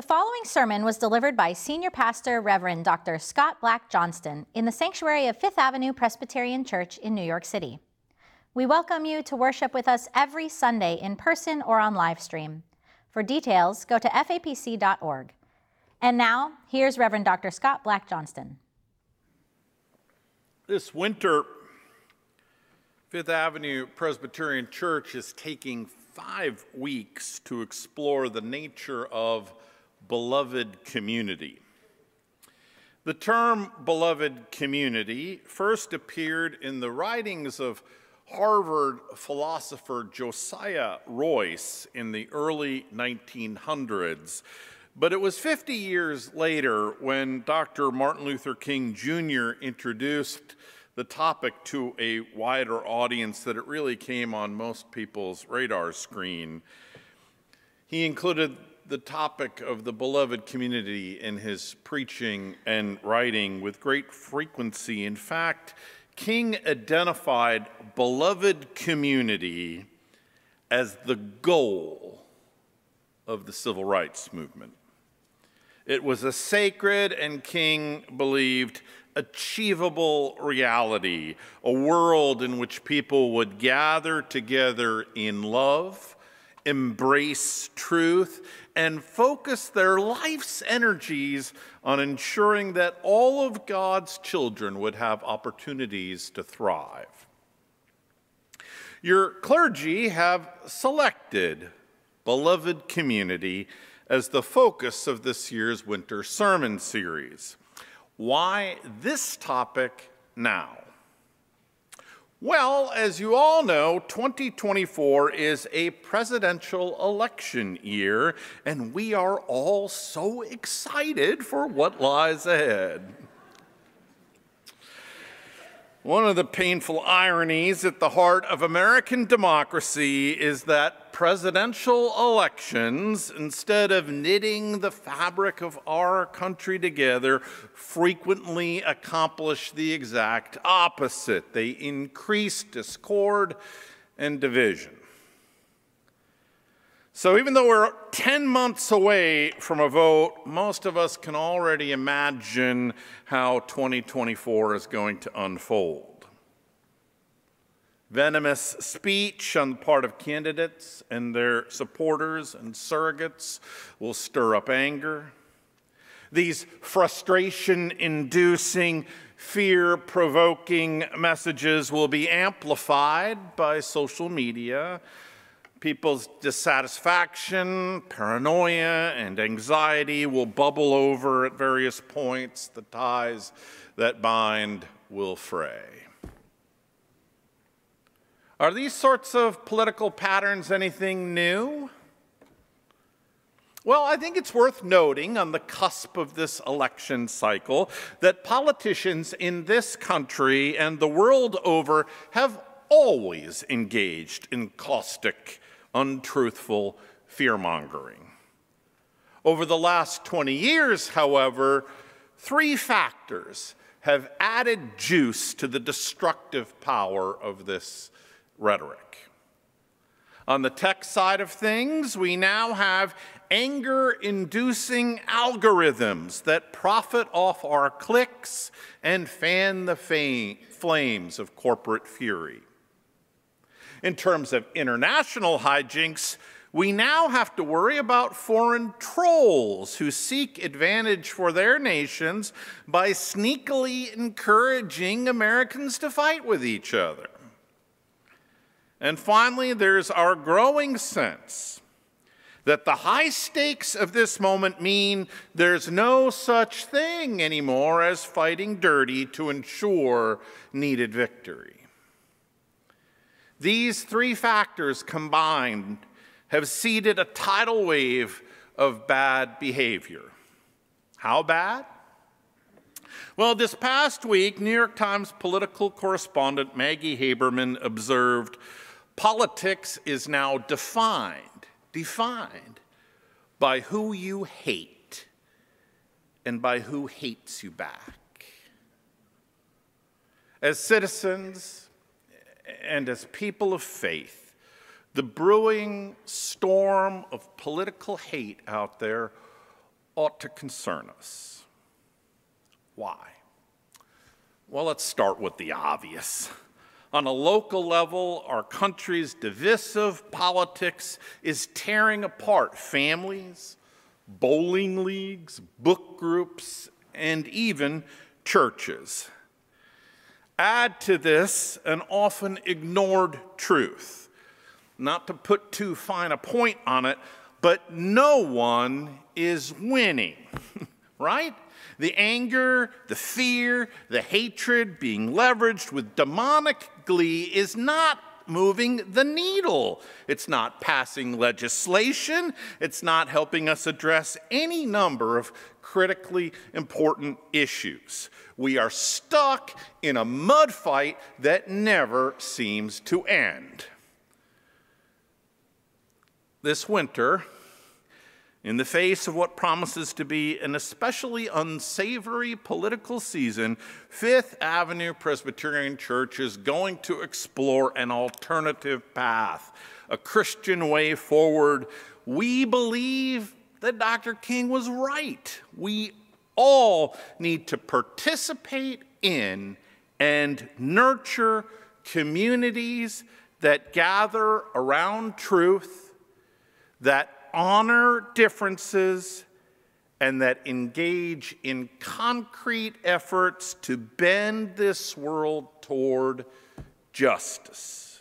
The following sermon was delivered by Senior Pastor Reverend Dr. Scott Black Johnston in the sanctuary of Fifth Avenue Presbyterian Church in New York City. We welcome you to worship with us every Sunday in person or on live stream. For details, go to fapc.org. And now, here's Reverend Dr. Scott Black Johnston. This winter, Fifth Avenue Presbyterian Church is taking five weeks to explore the nature of beloved community. The term beloved community first appeared in the writings of Harvard philosopher Josiah Royce in the early 1900s. But it was 50 years later when Dr. Martin Luther King Jr. introduced the topic to a wider audience that it really came on most people's radar screen. He included the topic of the beloved community in his preaching and writing with great frequency. In fact, King identified beloved community as the goal of the civil rights movement. It was a sacred and King believed achievable reality, a world in which people would gather together in love, embrace truth, and focus their life's energies on ensuring that all of God's children would have opportunities to thrive. Your clergy have selected beloved community as the focus of this year's winter sermon series. Why this topic now? Well, as you all know, 2024 is a presidential election year, and we are all so excited for what lies ahead. One of the painful ironies at the heart of American democracy is that presidential elections, instead of knitting the fabric of our country together, frequently accomplish the exact opposite. They increase discord and division. So, even though we're 10 months away from a vote, most of us can already imagine how 2024 is going to unfold. Venomous speech on the part of candidates and their supporters and surrogates will stir up anger. These frustration inducing, fear provoking messages will be amplified by social media People's dissatisfaction, paranoia, and anxiety will bubble over at various points. The ties that bind will fray. Are these sorts of political patterns anything new? Well, I think it's worth noting on the cusp of this election cycle that politicians in this country and the world over have always engaged in caustic untruthful fear mongering. Over the last 20 years, however, three factors have added juice to the destructive power of this rhetoric. On the tech side of things, we now have anger inducing algorithms that profit off our clicks and fan the flames of corporate fury. In terms of international hijinks, we now have to worry about foreign trolls who seek advantage for their nations by sneakily encouraging Americans to fight with each other. And finally, there's our growing sense that the high stakes of this moment mean there's no such thing anymore as fighting dirty to ensure needed victory. These three factors combined have seeded a tidal wave of bad behavior. How bad? Well, this past week, New York Times political correspondent Maggie Haberman observed politics is now defined, defined by who you hate and by who hates you back. As citizens, and as people of faith, the brewing storm of political hate out there ought to concern us. Why? Well, let's start with the obvious. On a local level, our country's divisive politics is tearing apart families, bowling leagues, book groups, and even churches. Add to this an often ignored truth. Not to put too fine a point on it, but no one is winning, right? The anger, the fear, the hatred being leveraged with demonic glee is not moving the needle. It's not passing legislation. It's not helping us address any number of critically important issues. We are stuck in a mud fight that never seems to end. This winter, in the face of what promises to be an especially unsavory political season, Fifth Avenue Presbyterian Church is going to explore an alternative path, a Christian way forward. We believe that Dr. King was right. We all need to participate in and nurture communities that gather around truth, that honor differences and that engage in concrete efforts to bend this world toward justice.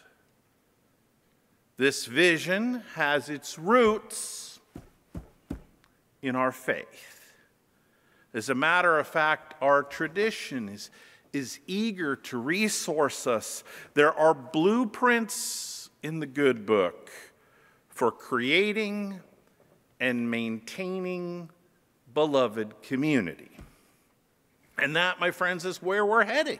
This vision has its roots in our faith. As a matter of fact, our tradition is, is eager to resource us. There are blueprints in the good book for creating and maintaining beloved community. And that, my friends, is where we're heading.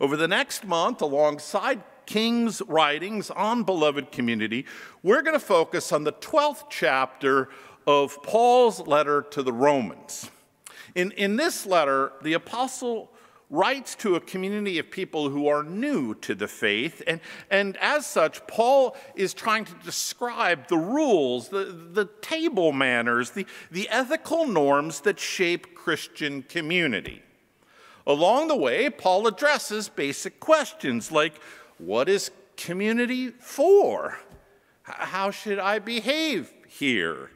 Over the next month, alongside King's writings on beloved community, we're going to focus on the 12th chapter of Paul's letter to the Romans. In, in this letter, the apostle writes to a community of people who are new to the faith. And, and as such, Paul is trying to describe the rules, the, the table manners, the, the ethical norms that shape Christian community. Along the way, Paul addresses basic questions like what is community for? How should I behave here?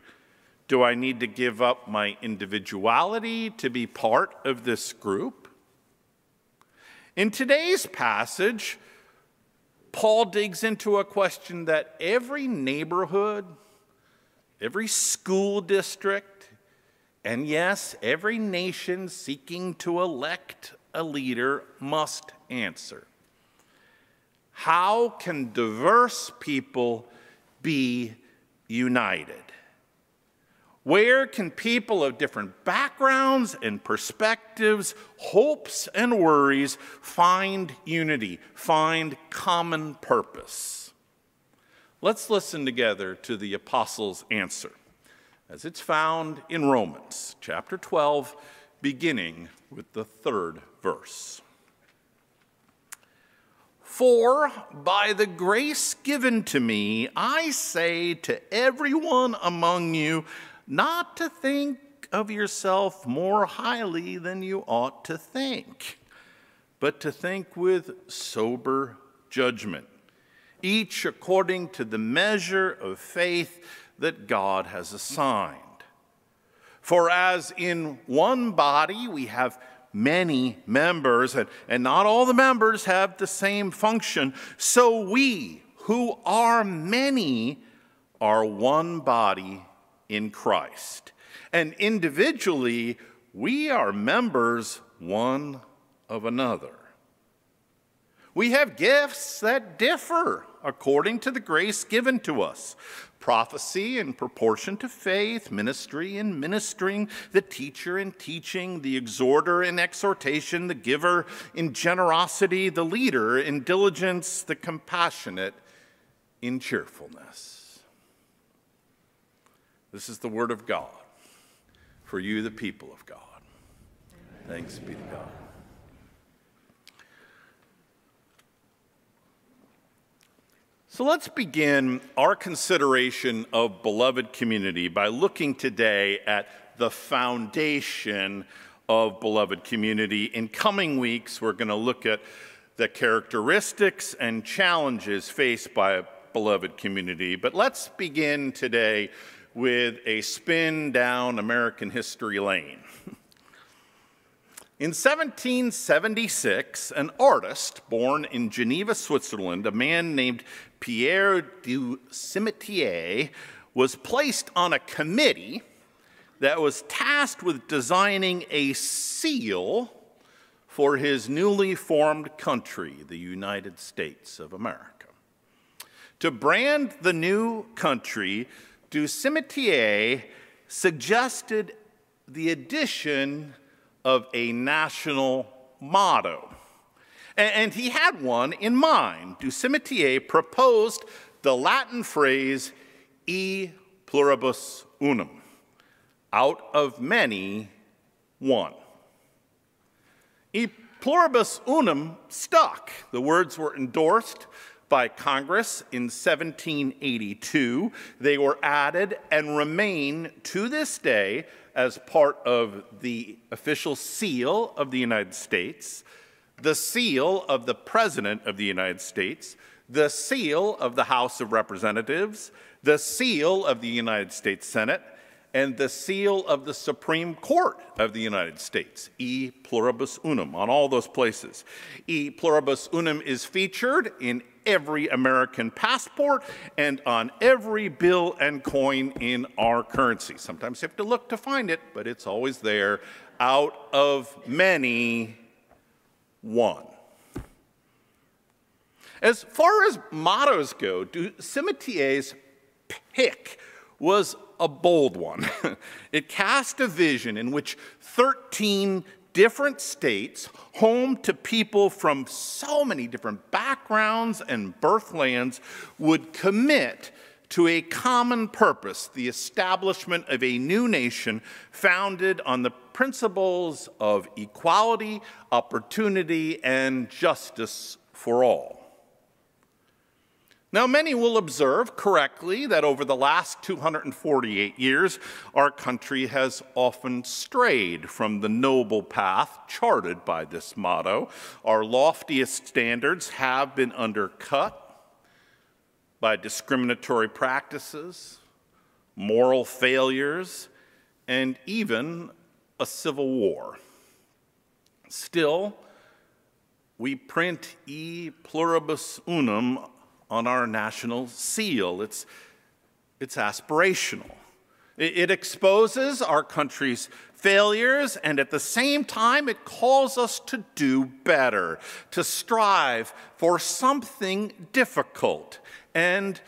Do I need to give up my individuality to be part of this group? In today's passage, Paul digs into a question that every neighborhood, every school district, and yes, every nation seeking to elect a leader must answer. How can diverse people be united? Where can people of different backgrounds and perspectives, hopes and worries find unity, find common purpose? Let's listen together to the apostles' answer as it's found in Romans chapter 12, beginning with the third verse. For by the grace given to me, I say to everyone among you, not to think of yourself more highly than you ought to think, but to think with sober judgment, each according to the measure of faith that God has assigned. For as in one body we have many members, and, and not all the members have the same function, so we, who are many, are one body in Christ. And individually, we are members one of another. We have gifts that differ according to the grace given to us prophecy in proportion to faith, ministry in ministering, the teacher in teaching, the exhorter in exhortation, the giver in generosity, the leader in diligence, the compassionate in cheerfulness. This is the word of God for you, the people of God. Thanks be to God. So let's begin our consideration of beloved community by looking today at the foundation of beloved community. In coming weeks, we're going to look at the characteristics and challenges faced by a beloved community. But let's begin today with a spin down American history lane. In 1776, an artist born in Geneva, Switzerland, a man named Pierre du Simitière, was placed on a committee that was tasked with designing a seal for his newly formed country, the United States of America. To brand the new country, du Simitière suggested the addition of a national motto. And he had one in mind. Du Simitière proposed the Latin phrase e pluribus unum, out of many, one. E pluribus unum stuck. The words were endorsed by Congress in 1782. They were added and remain to this day as part of the official seal of the United States, the seal of the President of the United States, the seal of the House of Representatives, the seal of the United States Senate, and the seal of the Supreme Court of the United States, e pluribus unum, on all those places. E pluribus unum is featured in every American passport and on every bill and coin in our currency. Sometimes you have to look to find it, but it's always there. Out of many, one. As far as mottos go, du Simitière's pick was a bold one. it cast a vision in which 13 different states, home to people from so many different backgrounds and birthlands, would commit to a common purpose the establishment of a new nation founded on the principles of equality, opportunity, and justice for all. Now, many will observe correctly that over the last 248 years, our country has often strayed from the noble path charted by this motto. Our loftiest standards have been undercut by discriminatory practices, moral failures, and even a civil war. Still, we print e pluribus unum on our national seal. It's, it's aspirational. It, it exposes our country's failures, and at the same time, it calls us to do better, to strive for something difficult and,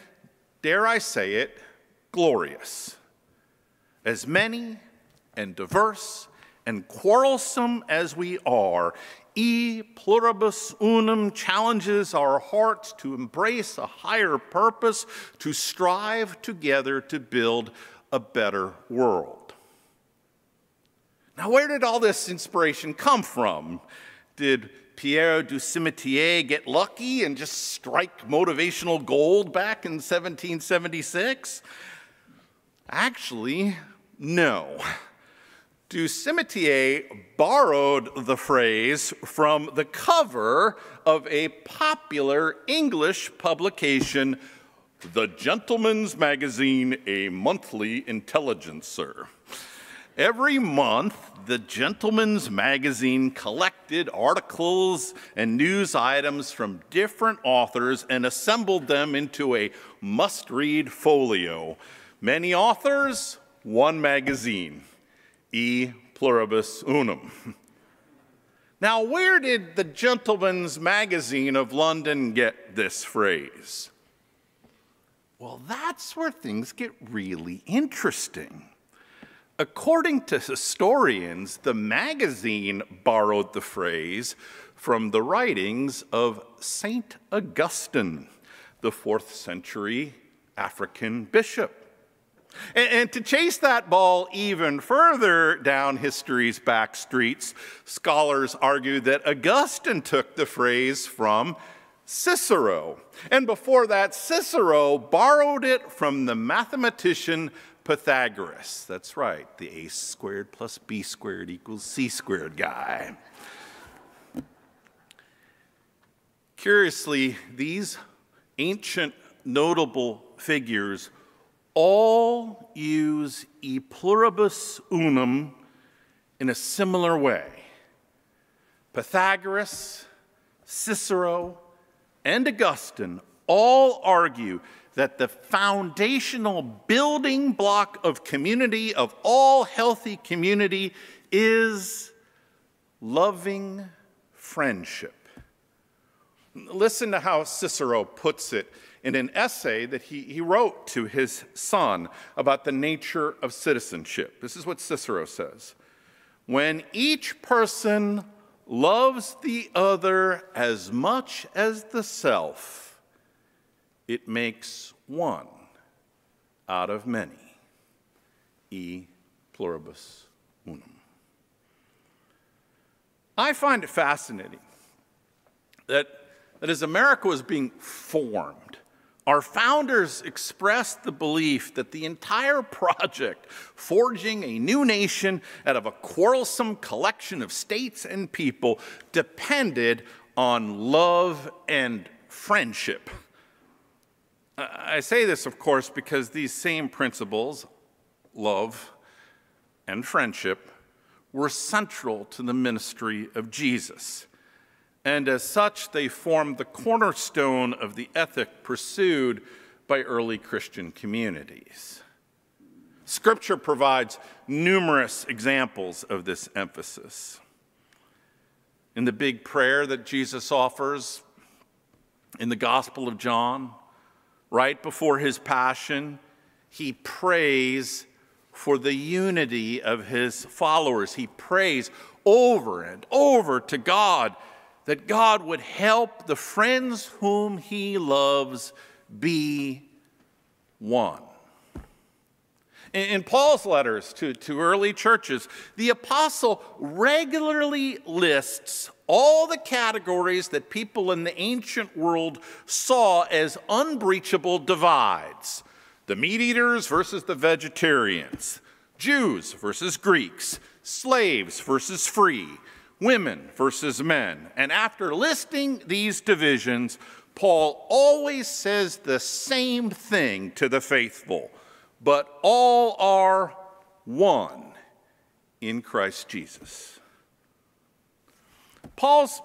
dare I say it, glorious. As many and diverse and quarrelsome as we are, E pluribus unum challenges our hearts to embrace a higher purpose, to strive together to build a better world. Now, where did all this inspiration come from? Did Pierre du Simitière get lucky and just strike motivational gold back in 1776? Actually, no. Du Simitière borrowed the phrase from the cover of a popular English publication, The Gentleman's Magazine, a monthly intelligencer. Every month, the Gentleman's Magazine collected articles and news items from different authors and assembled them into a must read folio. Many authors, one magazine e pluribus unum. Now, where did the Gentleman's Magazine of London get this phrase? Well, that's where things get really interesting. According to historians, the magazine borrowed the phrase from the writings of St. Augustine, the fourth century African bishop. And, to chase that ball even further down history's back streets, scholars argue that Augustine took the phrase from Cicero. And before that, Cicero borrowed it from the mathematician Pythagoras. That's right, the a squared plus b squared equals c squared guy. Curiously, these ancient notable figures all use e pluribus unum in a similar way. Pythagoras, Cicero, and Augustine all argue that the foundational building block of community, of all healthy community, is loving friendship. Listen to how Cicero puts it in an essay that he, he wrote to his son about the nature of citizenship. This is what Cicero says When each person loves the other as much as the self, it makes one out of many. E pluribus unum. I find it fascinating that, that as America was being formed, our founders expressed the belief that the entire project, forging a new nation out of a quarrelsome collection of states and people, depended on love and friendship. I say this, of course, because these same principles, love and friendship, were central to the ministry of Jesus and as such, they form the cornerstone of the ethic pursued by early Christian communities. Scripture provides numerous examples of this emphasis. In the big prayer that Jesus offers in the Gospel of John, right before his passion, he prays for the unity of his followers. He prays over and over to God that God would help the friends whom he loves be one. In Paul's letters to, to early churches, the apostle regularly lists all the categories that people in the ancient world saw as unbreachable divides the meat eaters versus the vegetarians, Jews versus Greeks, slaves versus free, women versus men. And after listing these divisions, Paul always says the same thing to the faithful, but all are one in Christ Jesus. Paul's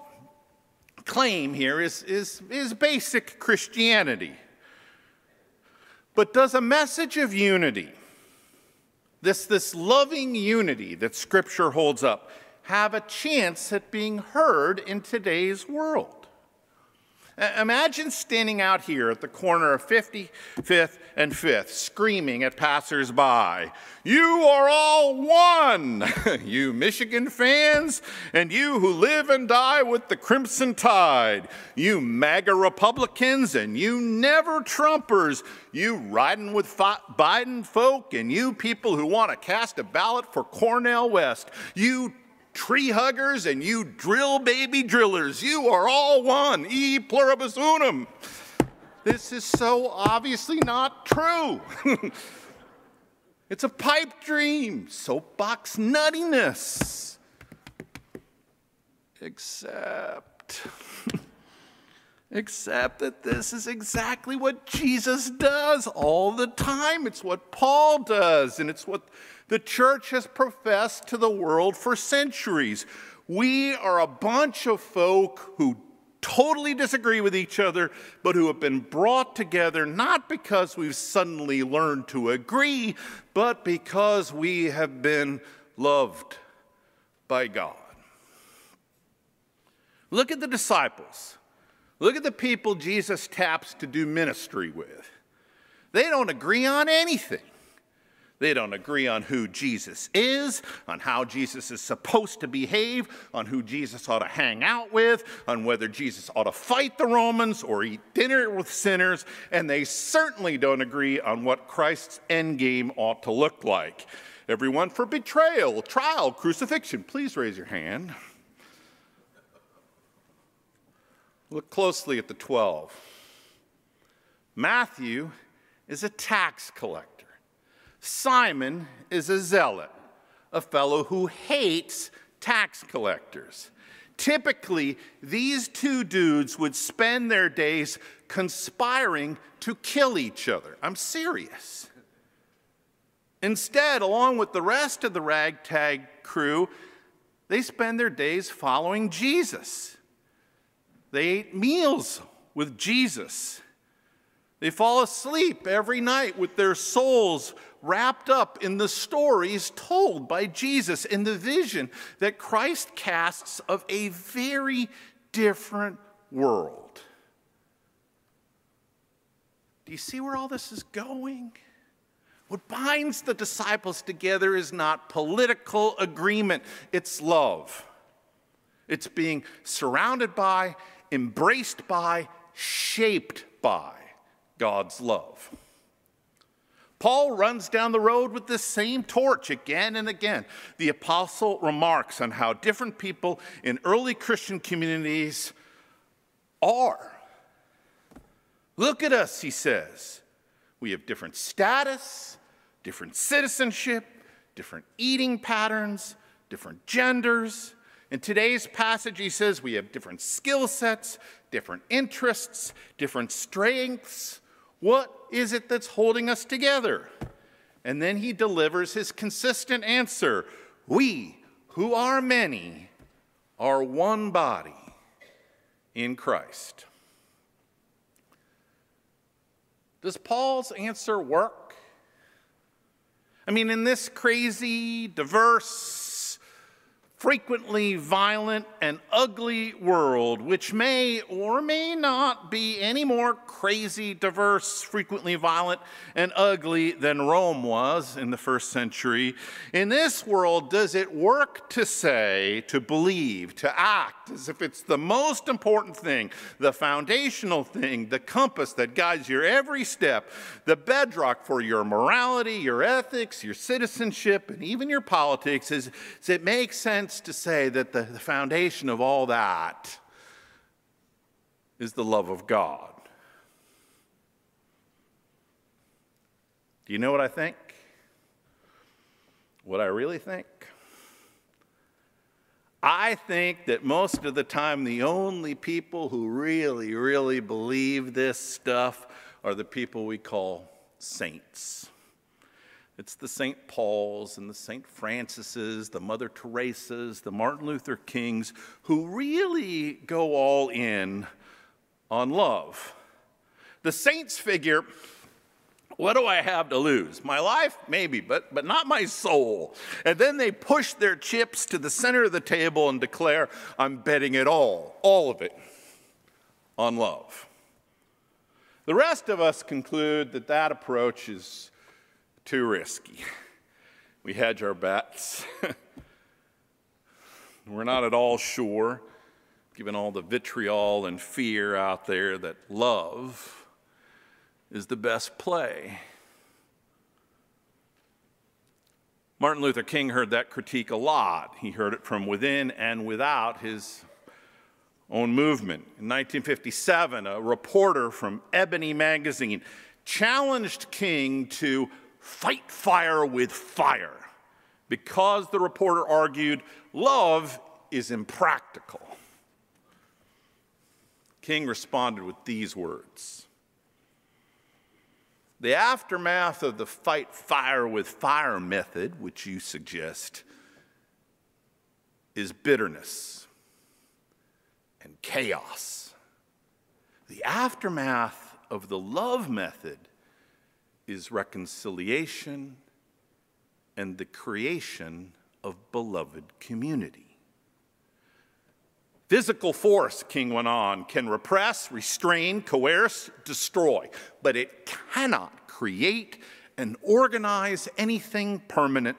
claim here is, is, is basic Christianity. But does a message of unity, this, this loving unity that Scripture holds up, have a chance at being heard in today's world. Imagine standing out here at the corner of 55th and 5th, screaming at passersby, You are all one! you Michigan fans, and you who live and die with the Crimson Tide, you MAGA Republicans, and you never Trumpers, you riding with Biden folk, and you people who want to cast a ballot for Cornel West, you tree huggers and you drill baby drillers, you are all one, e pluribus unum. This is so obviously not true. it's a pipe dream, soapbox nuttiness. Except, except that this is exactly what Jesus does all the time. It's what Paul does, and it's what the church has professed to the world for centuries. We are a bunch of folk who totally disagree with each other, but who have been brought together not because we've suddenly learned to agree, but because we have been loved by God. Look at the disciples. Look at the people Jesus taps to do ministry with. They don't agree on anything. They don't agree on who Jesus is, on how Jesus is supposed to behave, on who Jesus ought to hang out with, on whether Jesus ought to fight the Romans or eat dinner with sinners, and they certainly don't agree on what Christ's end game ought to look like. Everyone for betrayal, trial, crucifixion, please raise your hand. Look closely at the 12. Matthew is a tax collector. Simon is a zealot, a fellow who hates tax collectors. Typically, these two dudes would spend their days conspiring to kill each other. I'm serious. Instead, along with the rest of the ragtag crew, they spend their days following Jesus. They ate meals with Jesus. They fall asleep every night with their souls wrapped up in the stories told by Jesus in the vision that Christ casts of a very different world. Do you see where all this is going? What binds the disciples together is not political agreement, it's love. It's being surrounded by, embraced by, shaped by God's love. Paul runs down the road with the same torch again and again. The apostle remarks on how different people in early Christian communities are. Look at us, he says. We have different status, different citizenship, different eating patterns, different genders. In today's passage, he says we have different skill sets, different interests, different strengths. What is it that's holding us together? And then he delivers his consistent answer We, who are many, are one body in Christ. Does Paul's answer work? I mean, in this crazy, diverse, frequently violent and ugly world, which may or may not be any more crazy, diverse, frequently violent, and ugly than Rome was in the first century, in this world, does it work to say, to believe, to act as if it's the most important thing, the foundational thing, the compass that guides your every step, the bedrock for your morality, your ethics, your citizenship, and even your politics? Is, does it make sense? Sense to say that the, the foundation of all that is the love of God. Do you know what I think? What I really think? I think that most of the time, the only people who really, really believe this stuff are the people we call saints. It's the St. Paul's and the St. Francis's, the Mother Teresa's, the Martin Luther Kings, who really go all in on love. The saints figure, what do I have to lose? My life? Maybe, but, but not my soul. And then they push their chips to the center of the table and declare, I'm betting it all, all of it, on love. The rest of us conclude that that approach is too risky. We hedge our bets. We're not at all sure, given all the vitriol and fear out there, that love is the best play. Martin Luther King heard that critique a lot. He heard it from within and without his own movement. In 1957, a reporter from Ebony magazine challenged King to fight fire with fire because the reporter argued love is impractical. King responded with these words The aftermath of the fight fire with fire method, which you suggest, is bitterness and chaos. The aftermath of the love method is reconciliation and the creation of beloved community. Physical force, King went on, can repress, restrain, coerce, destroy, but it cannot create and organize anything permanent.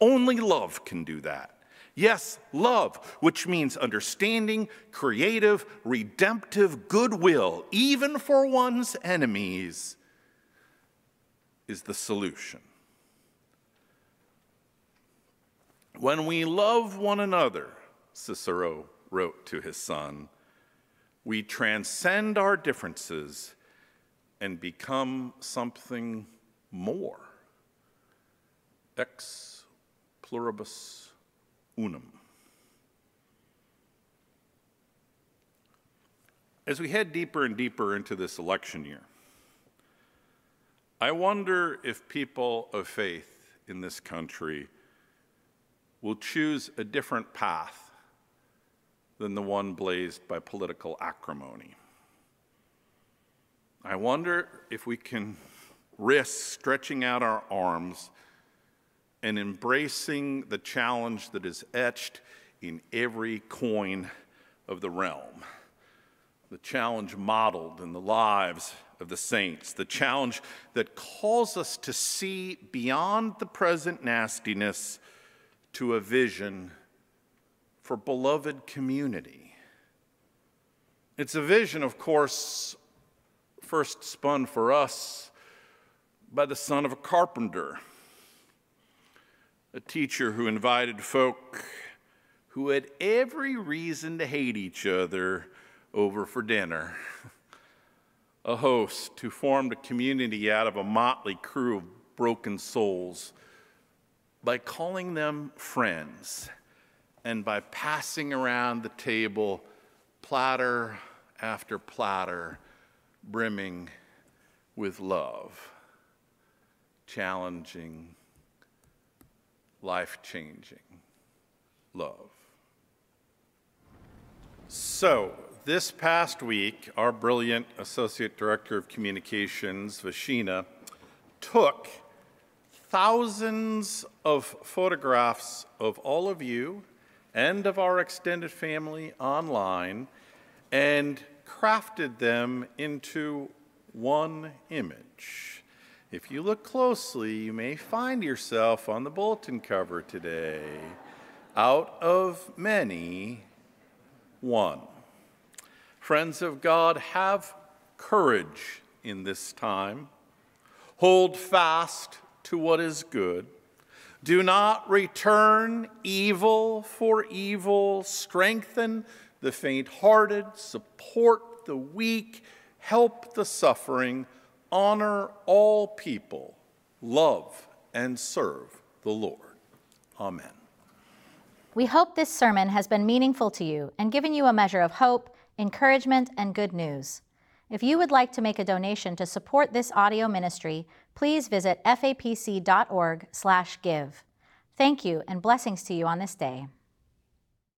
Only love can do that. Yes, love, which means understanding, creative, redemptive goodwill, even for one's enemies is the solution. When we love one another, Cicero wrote to his son, we transcend our differences and become something more. ex pluribus unum. As we head deeper and deeper into this election year, I wonder if people of faith in this country will choose a different path than the one blazed by political acrimony. I wonder if we can risk stretching out our arms and embracing the challenge that is etched in every coin of the realm the challenge modeled in the lives of the saints, the challenge that calls us to see beyond the present nastiness to a vision for beloved community. It's a vision, of course, first spun for us by the son of a carpenter, a teacher who invited folk who had every reason to hate each other over for dinner. A host who formed a community out of a motley crew of broken souls by calling them friends and by passing around the table platter after platter brimming with love, challenging, life changing love. So, this past week, our brilliant Associate Director of Communications, Vashina, took thousands of photographs of all of you and of our extended family online and crafted them into one image. If you look closely, you may find yourself on the bulletin cover today. Out of many, one. Friends of God, have courage in this time. Hold fast to what is good. Do not return evil for evil. Strengthen the faint hearted. Support the weak. Help the suffering. Honor all people. Love and serve the Lord. Amen. We hope this sermon has been meaningful to you and given you a measure of hope encouragement, and good news. If you would like to make a donation to support this audio ministry, please visit fapc.org/give. Thank you and blessings to you on this day.